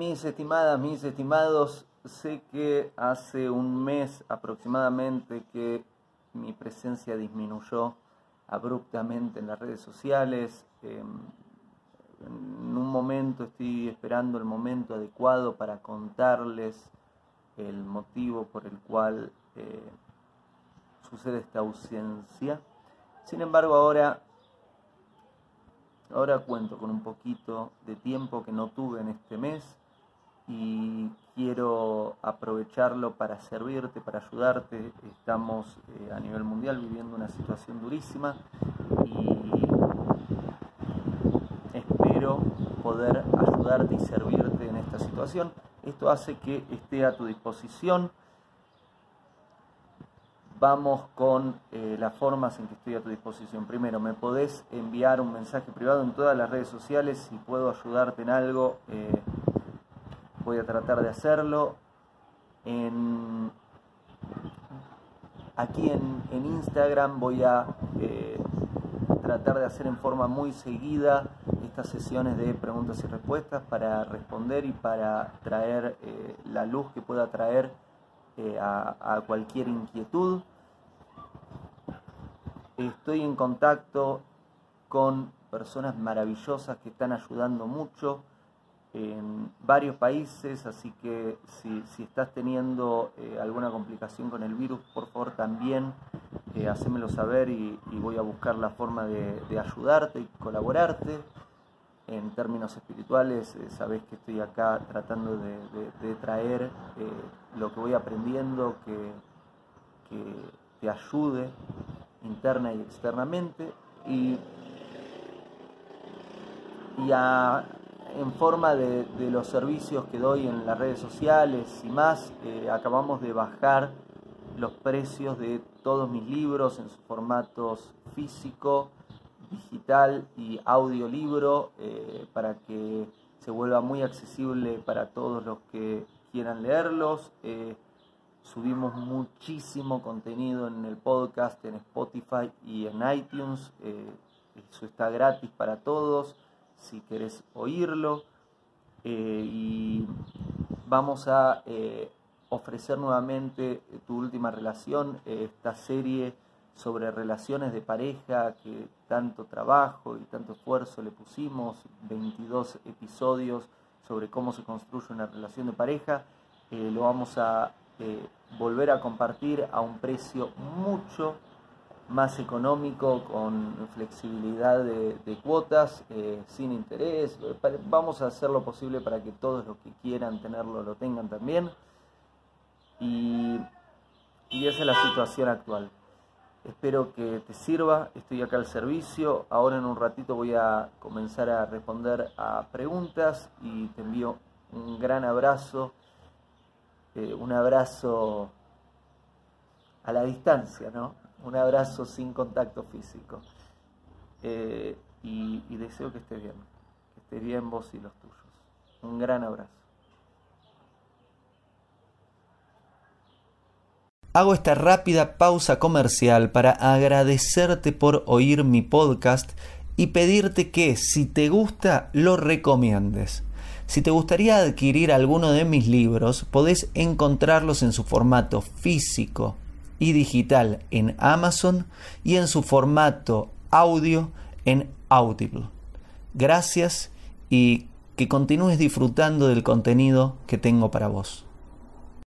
mis estimadas, mis estimados, sé que hace un mes aproximadamente que mi presencia disminuyó abruptamente en las redes sociales. Em, en un momento estoy esperando el momento adecuado para contarles el motivo por el cual eh, sucede esta ausencia. Sin embargo, ahora Ahora cuento con un poquito de tiempo que no tuve en este mes y quiero aprovecharlo para servirte, para ayudarte. Estamos eh, a nivel mundial viviendo una situación durísima y espero poder ayudarte y servirte en esta situación. Esto hace que esté a tu disposición vamos con eh, las formas en que estoy a tu disposición. Primero, me podés enviar un mensaje privado en todas las redes sociales. Si puedo ayudarte en algo, eh, voy a tratar de hacerlo. aquí en, Instagram voy a eh, tratar de hacer en forma muy seguida estas sesiones de preguntas y respuestas para responder y para traer la luz que pueda traer a, cualquier inquietud. Estoy en contacto con personas maravillosas que están ayudando mucho en varios países, así que si, estás teniendo eh, alguna complicación con el virus, por favor también eh, hacémelo saber y, voy a buscar la forma de, ayudarte y colaborarte. En términos espirituales, eh, sabes que estoy acá tratando de, traer eh, lo que voy aprendiendo, que, que te ayude interna y externamente y, en forma de, los servicios que doy en las redes sociales y más, eh, acabamos de bajar los precios de todos mis libros en sus formatos físico, digital y audiolibro eh, para que se vuelva muy accesible para todos los que quieran leerlos. Eh, Subimos muchísimo contenido en el podcast, en Spotify y en iTunes. Eso está gratis para todos si querés oírlo. Eh, y vamos a eh, ofrecer nuevamente tu última relación, esta serie sobre relaciones de pareja que tanto trabajo y tanto esfuerzo le pusimos, 22 episodios sobre cómo se construye una relación de pareja. lo vamos a volver a compartir a un precio mucho más económico, con flexibilidad de, cuotas, eh, sin interés. Vamos a hacer lo posible para que todos los que quieran tenerlo lo tengan también. Y, y esa es la situación actual. Espero que te sirva, estoy acá al servicio. Ahora en un ratito voy a comenzar a responder a preguntas y te envío un gran abrazo eh, un abrazo a la distancia, ¿no? Un abrazo sin contacto físico. Eh, y, y deseo que esté bien, que esté bien vos y los tuyos. Un gran abrazo. Hago esta rápida pausa comercial para agradecerte por oír mi podcast y pedirte que si te gusta lo recomiendes. Si te gustaría adquirir alguno de mis libros, podés encontrarlos en su formato físico y digital en Amazon y en su formato audio en Audible. Gracias y que continúes disfrutando del contenido que tengo para vos.